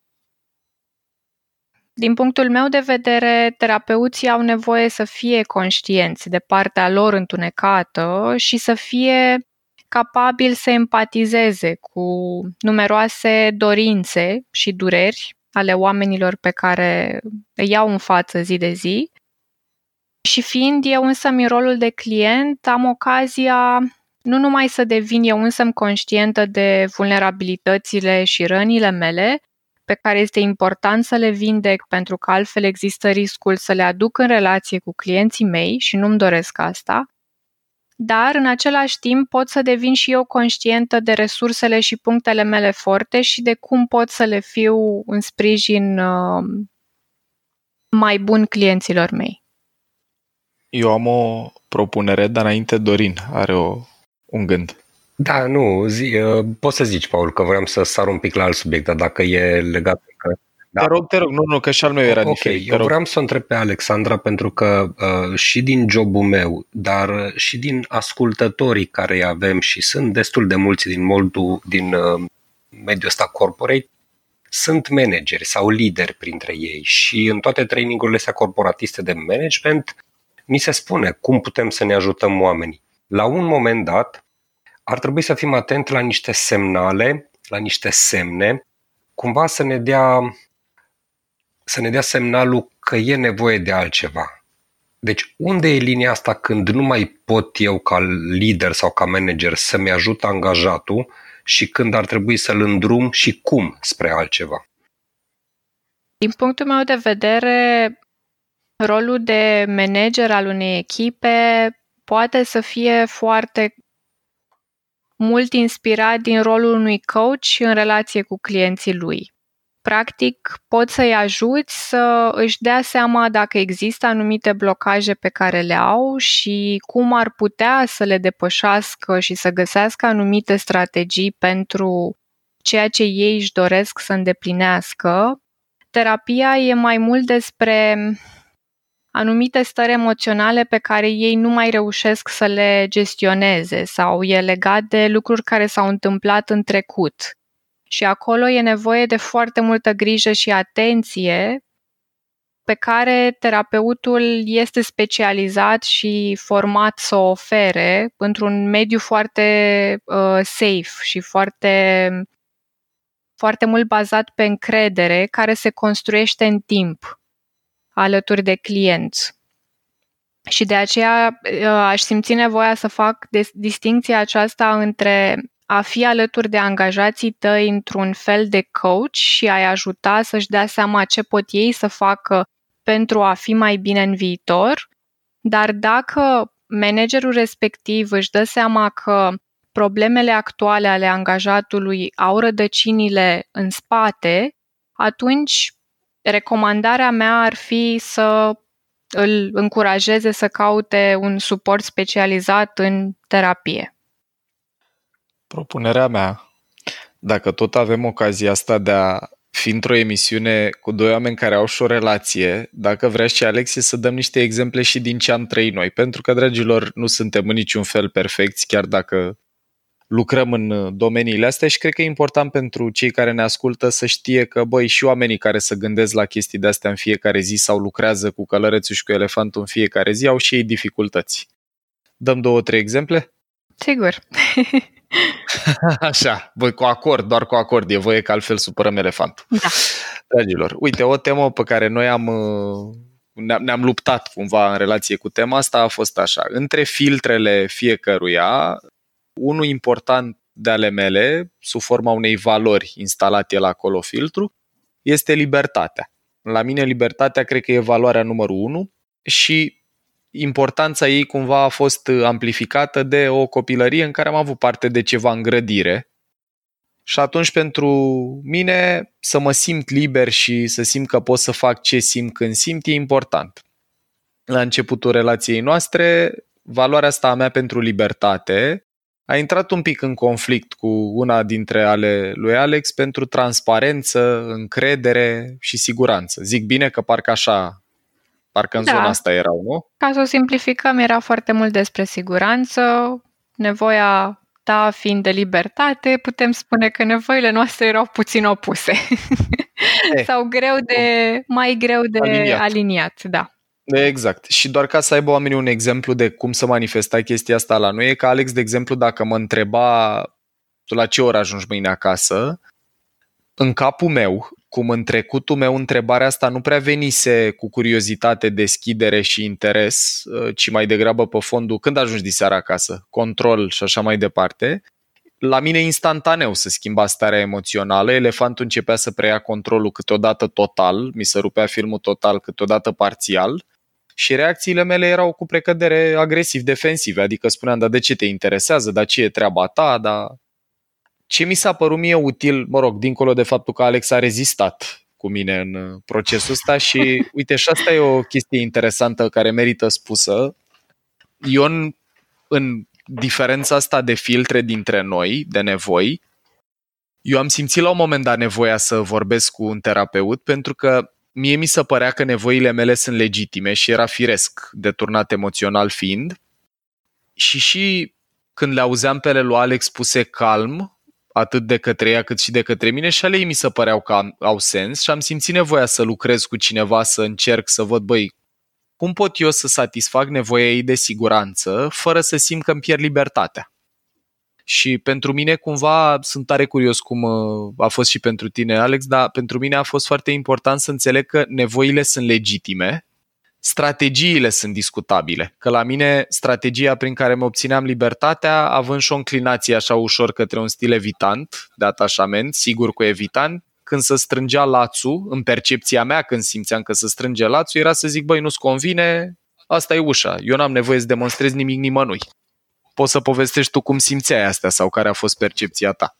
Din punctul meu de vedere, terapeuții au nevoie să fie conștienți de partea lor întunecată și să fie capabil să empatizeze cu numeroase dorințe și dureri ale oamenilor pe care îi iau în față zi de zi. Și fiind eu însă în rolul de client, am ocazia nu numai să devin eu însă conștientă de vulnerabilitățile și rănile mele, pe care este important să le vindec pentru că altfel există riscul să le aduc în relație cu clienții mei și nu-mi doresc asta, dar în același timp pot să devin și eu conștientă de resursele și punctele mele forte și de cum pot să le fiu în sprijin uh, mai bun clienților mei. Eu am o propunere, dar înainte Dorin are o, un gând. Da, nu, zi, uh, poți să zici, Paul, că vreau să sar un pic la alt subiect, dar dacă e legat... Că... Da. Te rog, te rog, nu, nu, că și al meu era okay, diferit. Eu vreau să o întreb pe Alexandra pentru că uh, și din jobul meu, dar și din ascultătorii care îi avem și sunt destul de mulți din moldul, din uh, mediul ăsta corporate, sunt manageri sau lideri printre ei și în toate trainingurile astea corporatiste de management mi se spune cum putem să ne ajutăm oamenii. La un moment dat ar trebui să fim atenți la niște semnale, la niște semne, cumva să ne dea să ne dea semnalul că e nevoie de altceva. Deci unde e linia asta când nu mai pot eu ca lider sau ca manager să-mi ajut angajatul și când ar trebui să-l îndrum și cum spre altceva? Din punctul meu de vedere, rolul de manager al unei echipe poate să fie foarte mult inspirat din rolul unui coach în relație cu clienții lui. Practic, poți să-i ajuți să își dea seama dacă există anumite blocaje pe care le au și cum ar putea să le depășească și să găsească anumite strategii pentru ceea ce ei își doresc să îndeplinească. Terapia e mai mult despre anumite stări emoționale pe care ei nu mai reușesc să le gestioneze sau e legat de lucruri care s-au întâmplat în trecut. Și acolo e nevoie de foarte multă grijă și atenție pe care terapeutul este specializat și format să o ofere într-un mediu foarte uh, safe și foarte, foarte mult bazat pe încredere, care se construiește în timp alături de clienți. Și de aceea uh, aș simți nevoia să fac distinția aceasta între a fi alături de angajații tăi într-un fel de coach și a-i ajuta să-și dea seama ce pot ei să facă pentru a fi mai bine în viitor, dar dacă managerul respectiv își dă seama că problemele actuale ale angajatului au rădăcinile în spate, atunci recomandarea mea ar fi să îl încurajeze să caute un suport specializat în terapie. Propunerea mea, dacă tot avem ocazia asta de a fi într-o emisiune cu doi oameni care au și o relație, dacă vrea și Alexie să dăm niște exemple și din ce am trăit noi, pentru că, dragilor, nu suntem în niciun fel perfecți, chiar dacă lucrăm în domeniile astea și cred că e important pentru cei care ne ascultă să știe că, băi, și oamenii care se gândesc la chestii de astea în fiecare zi sau lucrează cu călărețul și cu elefantul în fiecare zi, au și ei dificultăți. Dăm două, trei exemple? Sigur. Așa, voi cu acord, doar cu acord, e voie că altfel supărăm elefantul. Da. Dragilor, uite, o temă pe care noi am uh, ne-am, ne-am luptat cumva în relație cu tema asta a fost așa. Între filtrele fiecăruia, unul important de ale mele, sub forma unei valori instalate la acolo filtru, este libertatea. La mine libertatea cred că e valoarea numărul unu și importanța ei cumva a fost amplificată de o copilărie în care am avut parte de ceva îngrădire. Și atunci pentru mine să mă simt liber și să simt că pot să fac ce simt când simt e important. La începutul relației noastre, valoarea asta a mea pentru libertate a intrat un pic în conflict cu una dintre ale lui Alex pentru transparență, încredere și siguranță. Zic bine că parcă așa Parcă în da. zona asta erau, nu? Ca să o simplificăm, era foarte mult despre siguranță, nevoia ta fiind de libertate, putem spune că nevoile noastre erau puțin opuse. E, Sau greu de, mai greu de aliniat. aliniat, da. Exact. Și doar ca să aibă oamenii un exemplu de cum să manifesta chestia asta la noi, e că Alex, de exemplu, dacă mă întreba tu la ce oră ajungi mâine acasă, în capul meu cum în trecutul meu întrebarea asta nu prea venise cu curiozitate, deschidere și interes, uh, ci mai degrabă pe fondul când ajungi diseară acasă, control și așa mai departe, la mine instantaneu se schimba starea emoțională, elefantul începea să preia controlul câteodată total, mi se rupea filmul total, câteodată parțial și reacțiile mele erau cu precădere agresiv-defensive, adică spuneam, dar de ce te interesează, dar ce e treaba ta, dar ce mi s-a părut mie util, mă rog, dincolo de faptul că Alex a rezistat cu mine în uh, procesul ăsta și uite, și asta e o chestie interesantă care merită spusă. Ion, în diferența asta de filtre dintre noi, de nevoi, eu am simțit la un moment dat nevoia să vorbesc cu un terapeut pentru că mie mi se părea că nevoile mele sunt legitime și era firesc, deturnat emoțional fiind. Și și când le auzeam pe ele lui Alex puse calm, atât de către ea cât și de către mine și ale ei mi se păreau că au sens și am simțit nevoia să lucrez cu cineva, să încerc să văd, băi, cum pot eu să satisfac nevoia ei de siguranță fără să simt că îmi pierd libertatea. Și pentru mine cumva sunt tare curios cum uh, a fost și pentru tine, Alex, dar pentru mine a fost foarte important să înțeleg că nevoile sunt legitime, strategiile sunt discutabile. Că la mine strategia prin care mă obțineam libertatea, având și o înclinație așa ușor către un stil evitant de atașament, sigur cu evitant, când se strângea lațul, în percepția mea când simțeam că se strânge lațul, era să zic, băi, nu-ți convine, asta e ușa, eu n-am nevoie să demonstrez nimic nimănui. Poți să povestești tu cum simțeai astea sau care a fost percepția ta.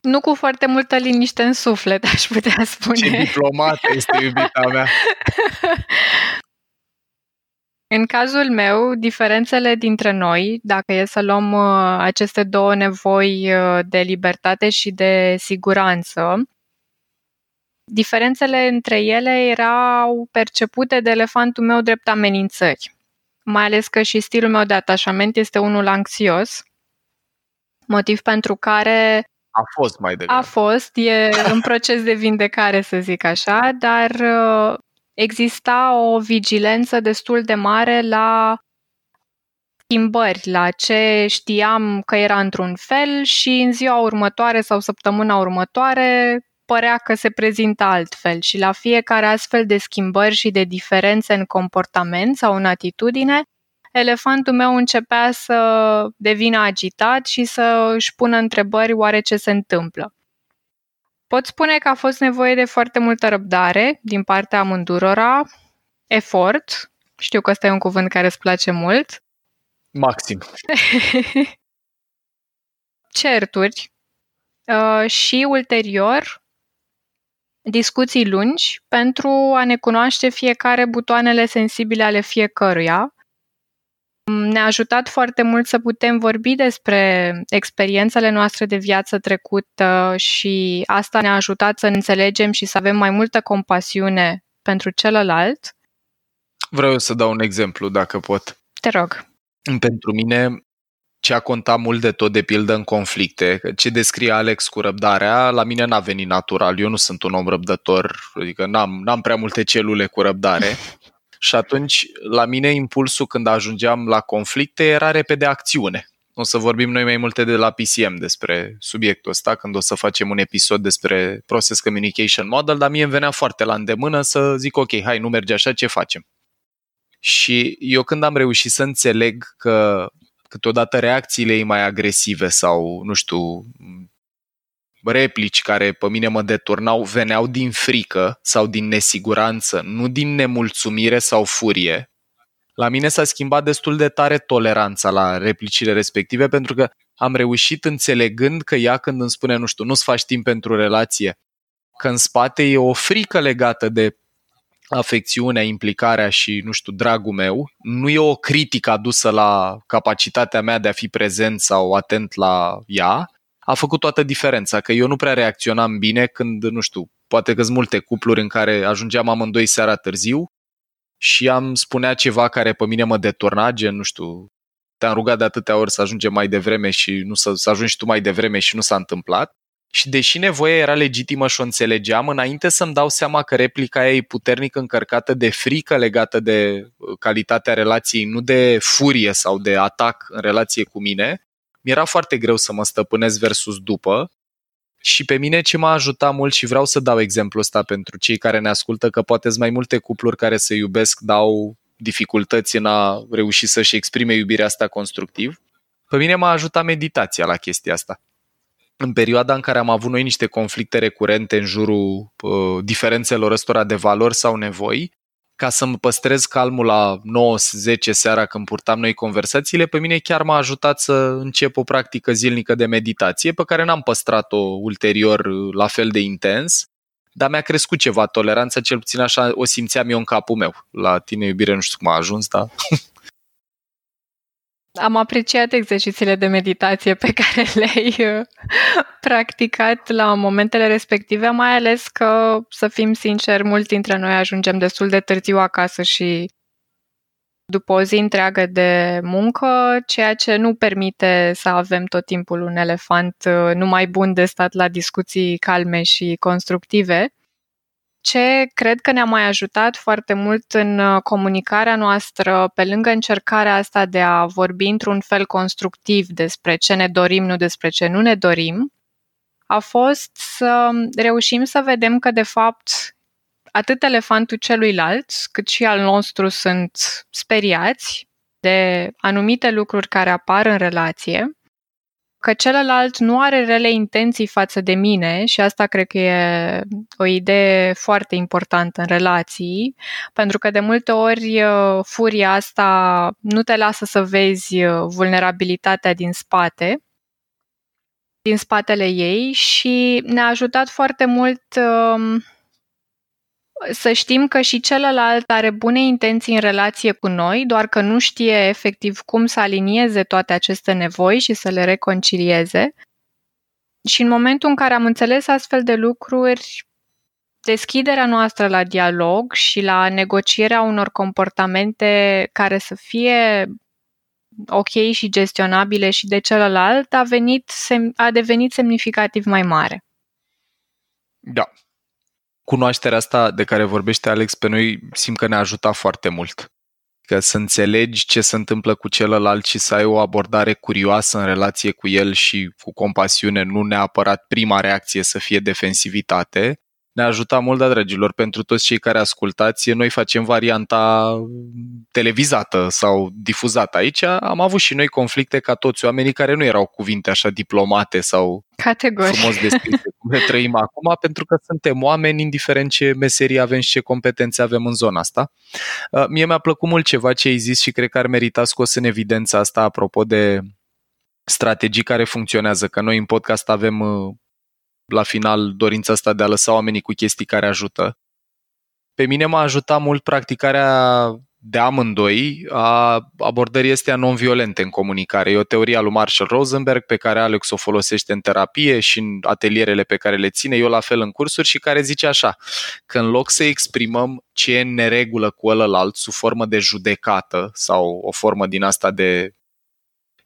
Nu cu foarte multă liniște în suflet, aș putea spune. Ce diplomată este iubita mea! În cazul meu, diferențele dintre noi, dacă e să luăm uh, aceste două nevoi uh, de libertate și de siguranță, diferențele între ele erau percepute de elefantul meu drept amenințări. Mai ales că și stilul meu de atașament este unul anxios, motiv pentru care a fost mai degrabă. A fost, e în proces de vindecare, să zic așa, dar uh, exista o vigilență destul de mare la schimbări, la ce știam că era într-un fel și în ziua următoare sau săptămâna următoare părea că se prezintă altfel și la fiecare astfel de schimbări și de diferențe în comportament sau în atitudine, elefantul meu începea să devină agitat și să își pună întrebări oare ce se întâmplă. Pot spune că a fost nevoie de foarte multă răbdare din partea amândurora, efort, știu că ăsta e un cuvânt care îți place mult. Maxim. Certuri uh, și ulterior discuții lungi pentru a ne cunoaște fiecare butoanele sensibile ale fiecăruia ne-a ajutat foarte mult să putem vorbi despre experiențele noastre de viață trecută și asta ne-a ajutat să înțelegem și să avem mai multă compasiune pentru celălalt. Vreau să dau un exemplu, dacă pot. Te rog. Pentru mine, ce a contat mult de tot, de pildă, în conflicte, ce descrie Alex cu răbdarea, la mine n-a venit natural. Eu nu sunt un om răbdător, adică n-am, n-am prea multe celule cu răbdare. Și atunci, la mine, impulsul când ajungeam la conflicte era repede acțiune. O să vorbim noi mai multe de la PCM despre subiectul ăsta, când o să facem un episod despre Process Communication Model, dar mie îmi venea foarte la îndemână să zic, ok, hai, nu merge așa, ce facem? Și eu când am reușit să înțeleg că câteodată reacțiile ei mai agresive sau, nu știu, replici care pe mine mă deturnau veneau din frică sau din nesiguranță, nu din nemulțumire sau furie. La mine s-a schimbat destul de tare toleranța la replicile respective pentru că am reușit înțelegând că ea când îmi spune, nu știu, nu-ți faci timp pentru relație, că în spate e o frică legată de afecțiunea, implicarea și, nu știu, dragul meu, nu e o critică adusă la capacitatea mea de a fi prezent sau atent la ea, a făcut toată diferența, că eu nu prea reacționam bine când, nu știu, poate că sunt multe cupluri în care ajungeam amândoi seara târziu și am spunea ceva care pe mine mă deturna, gen, nu știu, te-am rugat de atâtea ori să ajungem mai devreme și nu să, să ajungi tu mai devreme și nu s-a întâmplat. Și deși nevoia era legitimă și o înțelegeam, înainte să-mi dau seama că replica ei puternic încărcată de frică legată de uh, calitatea relației, nu de furie sau de atac în relație cu mine, mi-era foarte greu să mă stăpânesc versus după și pe mine ce m-a ajutat mult și vreau să dau exemplu ăsta pentru cei care ne ascultă, că poate mai multe cupluri care se iubesc dau dificultăți în a reuși să-și exprime iubirea asta constructiv. Pe mine m-a ajutat meditația la chestia asta. În perioada în care am avut noi niște conflicte recurente în jurul uh, diferențelor ăstora de valori sau nevoi, ca să-mi păstrez calmul la 9-10 seara când purtam noi conversațiile, pe mine chiar m-a ajutat să încep o practică zilnică de meditație, pe care n-am păstrat-o ulterior la fel de intens, dar mi-a crescut ceva toleranța, cel puțin așa o simțeam eu în capul meu. La tine, iubire, nu știu cum a ajuns, dar Am apreciat exercițiile de meditație pe care le-ai uh, practicat la momentele respective, mai ales că, să fim sinceri, mulți dintre noi ajungem destul de târziu acasă și după o zi întreagă de muncă, ceea ce nu permite să avem tot timpul un elefant uh, numai bun de stat la discuții calme și constructive ce cred că ne-a mai ajutat foarte mult în uh, comunicarea noastră, pe lângă încercarea asta de a vorbi într-un fel constructiv despre ce ne dorim, nu despre ce nu ne dorim, a fost să reușim să vedem că, de fapt, atât elefantul celuilalt, cât și al nostru sunt speriați de anumite lucruri care apar în relație, că celălalt nu are rele intenții față de mine și asta cred că e o idee foarte importantă în relații, pentru că de multe ori uh, furia asta nu te lasă să vezi uh, vulnerabilitatea din spate, din spatele ei și ne-a ajutat foarte mult um, să știm că și celălalt are bune intenții în relație cu noi, doar că nu știe efectiv cum să alinieze toate aceste nevoi și să le reconcilieze. Și în momentul în care am înțeles astfel de lucruri, deschiderea noastră la dialog și la negocierea unor comportamente care să fie ok și gestionabile și de celălalt a, venit, a devenit semnificativ mai mare. Da, cunoașterea asta de care vorbește Alex pe noi simt că ne-a ajutat foarte mult. Că să înțelegi ce se întâmplă cu celălalt și să ai o abordare curioasă în relație cu el și cu compasiune, nu neapărat prima reacție să fie defensivitate, ne-a ajutat mult, da, dragilor, pentru toți cei care ascultați. Noi facem varianta televizată sau difuzată. Aici am avut și noi conflicte ca toți oamenii care nu erau cuvinte așa diplomate sau Categori. frumos descrise cum le trăim acum, pentru că suntem oameni, indiferent ce meserie avem și ce competențe avem în zona asta. Uh, mie mi-a plăcut mult ceva ce ai zis și cred că ar merita scos în evidență asta apropo de strategii care funcționează, că noi în podcast avem uh, la final dorința asta de a lăsa oamenii cu chestii care ajută. Pe mine m-a ajutat mult practicarea de amândoi a abordării astea non-violente în comunicare. E o teorie a lui Marshall Rosenberg pe care Alex o folosește în terapie și în atelierele pe care le ține, eu la fel în cursuri și care zice așa, că în loc să exprimăm ce e în neregulă cu ălălalt sub formă de judecată sau o formă din asta de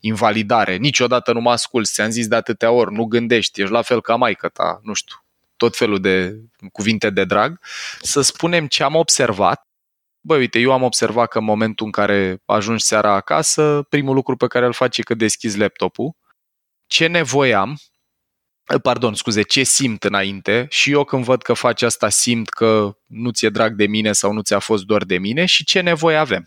invalidare. Niciodată nu mă asculți, ți-am zis de atâtea ori, nu gândești, ești la fel ca maică ta, nu știu, tot felul de cuvinte de drag, să spunem ce am observat. Băi, uite, eu am observat că în momentul în care ajungi seara acasă, primul lucru pe care îl faci e că deschizi laptopul. Ce nevoie am, pardon, scuze, ce simt înainte și eu când văd că faci asta simt că nu ți-e drag de mine sau nu ți-a fost doar de mine și ce nevoie avem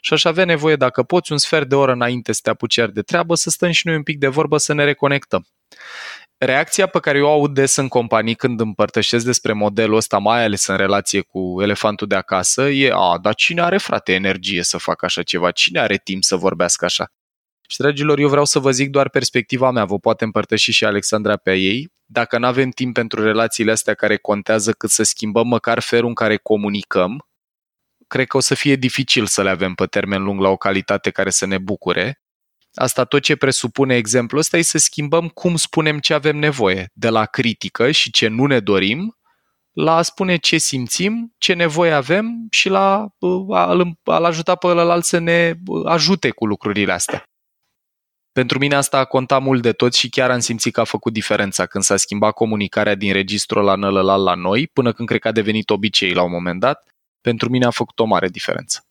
și aș avea nevoie, dacă poți, un sfert de oră înainte să te apuci iar de treabă, să stăm și noi un pic de vorbă, să ne reconectăm. Reacția pe care eu o aud des în companii când împărtășesc despre modelul ăsta, mai ales în relație cu elefantul de acasă, e, a, dar cine are, frate, energie să facă așa ceva? Cine are timp să vorbească așa? Și, dragilor, eu vreau să vă zic doar perspectiva mea, vă poate împărtăși și Alexandra pe ei. Dacă nu avem timp pentru relațiile astea care contează cât să schimbăm măcar felul în care comunicăm, cred că o să fie dificil să le avem pe termen lung la o calitate care să ne bucure. Asta tot ce presupune exemplul ăsta e să schimbăm cum spunem ce avem nevoie, de la critică și ce nu ne dorim, la a spune ce simțim, ce nevoie avem și la a-l, a ajuta pe ălălalt să ne ajute cu lucrurile astea. Pentru mine asta a contat mult de tot și chiar am simțit că a făcut diferența când s-a schimbat comunicarea din registrul la nălălal la noi, până când cred că a devenit obicei la un moment dat pentru mine a făcut o mare diferență.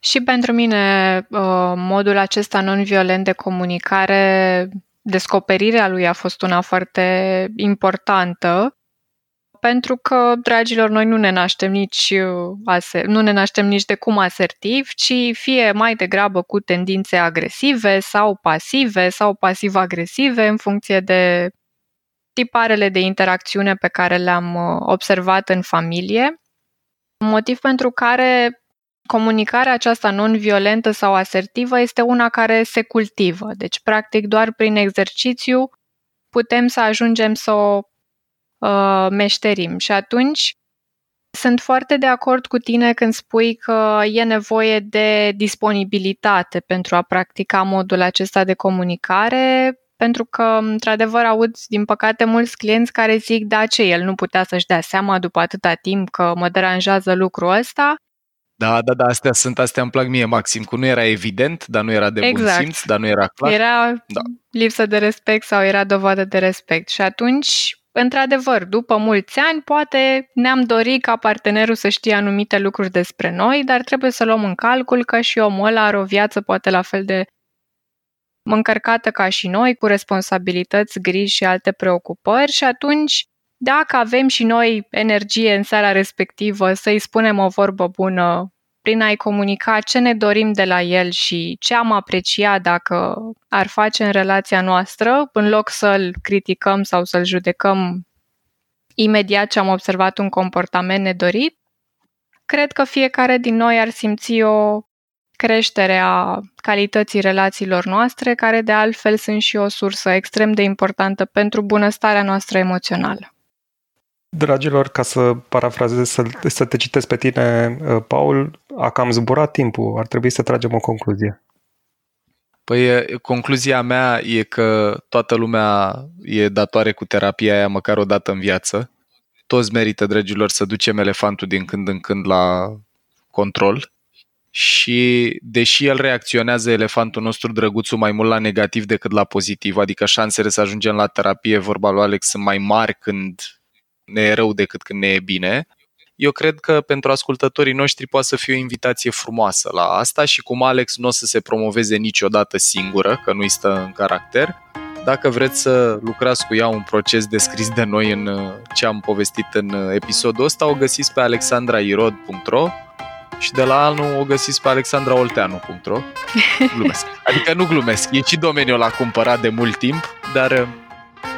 Și pentru mine, uh, modul acesta non-violent de comunicare, descoperirea lui a fost una foarte importantă, pentru că, dragilor, noi nu ne naștem nici, uh, nu ne naștem nici de cum asertiv, ci fie mai degrabă cu tendințe agresive sau pasive sau pasiv-agresive în funcție de tiparele de interacțiune pe care le-am uh, observat în familie Motiv pentru care comunicarea aceasta non-violentă sau asertivă este una care se cultivă. Deci, practic, doar prin exercițiu putem să ajungem să o uh, meșterim. Și atunci sunt foarte de acord cu tine când spui că e nevoie de disponibilitate pentru a practica modul acesta de comunicare, pentru că, într-adevăr, aud, din păcate, mulți clienți care zic, da, ce, el nu putea să-și dea seama după atâta timp că mă deranjează lucrul ăsta. Da, da, da, astea sunt, astea îmi plac mie, Maxim, că nu era evident, dar nu era de exact. bun simț, dar nu era clar. Era da. lipsă de respect sau era dovadă de respect. Și atunci, într-adevăr, după mulți ani, poate ne-am dorit ca partenerul să știe anumite lucruri despre noi, dar trebuie să luăm în calcul că și omul ăla are o viață poate la fel de încărcată ca și noi, cu responsabilități, griji și alte preocupări și atunci dacă avem și noi energie în seara respectivă, să-i spunem o vorbă bună prin a-i comunica ce ne dorim de la el și ce am apreciat dacă ar face în relația noastră, în loc să-l criticăm sau să-l judecăm imediat ce am observat un comportament nedorit, cred că fiecare din noi ar simți o creștere a calității relațiilor noastre, care de altfel sunt și o sursă extrem de importantă pentru bunăstarea noastră emoțională. Dragilor, ca să parafrazez, să, să te citesc pe tine, uh, Paul, a cam zburat timpul, ar trebui să tragem o concluzie. Păi concluzia mea e că toată lumea e datoare cu terapia aia măcar o dată în viață. Toți merită, dragilor, să ducem elefantul din când în când la control și deși el reacționează elefantul nostru drăguțul mai mult la negativ decât la pozitiv, adică șansele să ajungem la terapie, vorba lui Alex, sunt mai mari când ne e rău decât când ne e bine, eu cred că pentru ascultătorii noștri poate să fie o invitație frumoasă la asta și cum Alex nu o să se promoveze niciodată singură, că nu-i stă în caracter, dacă vreți să lucrați cu ea un proces descris de noi în uh, ce am povestit în uh, episodul ăsta, o găsiți pe alexandrairod.ro și de la anul o găsiți pe alexandraolteanu.ro Glumesc. Adică nu glumesc, e și domeniul la cumpărat de mult timp, dar uh,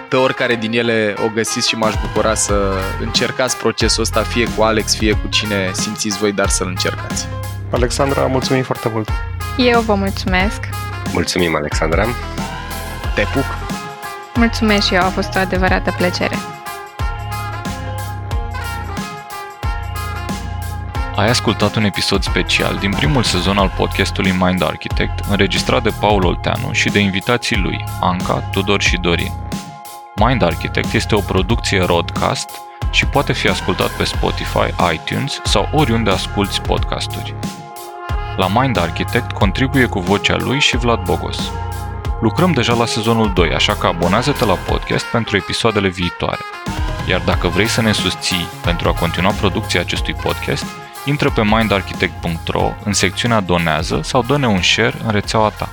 pe oricare din ele o găsiți și m-aș bucura să încercați procesul ăsta, fie cu Alex, fie cu cine simțiți voi, dar să-l încercați. Alexandra, mulțumim foarte mult! Eu vă mulțumesc! Mulțumim, Alexandra! Te pup! Mulțumesc și eu, a fost o adevărată plăcere! Ai ascultat un episod special din primul sezon al podcastului Mind Architect, înregistrat de Paul Olteanu și de invitații lui, Anca, Tudor și Dorin. Mind Architect este o producție roadcast și poate fi ascultat pe Spotify, iTunes sau oriunde asculti podcasturi. La Mind Architect contribuie cu vocea lui și Vlad Bogos. Lucrăm deja la sezonul 2, așa că abonează-te la podcast pentru episoadele viitoare. Iar dacă vrei să ne susții pentru a continua producția acestui podcast, intră pe mindarchitect.ro în secțiunea Donează sau dă-ne un share în rețeaua ta.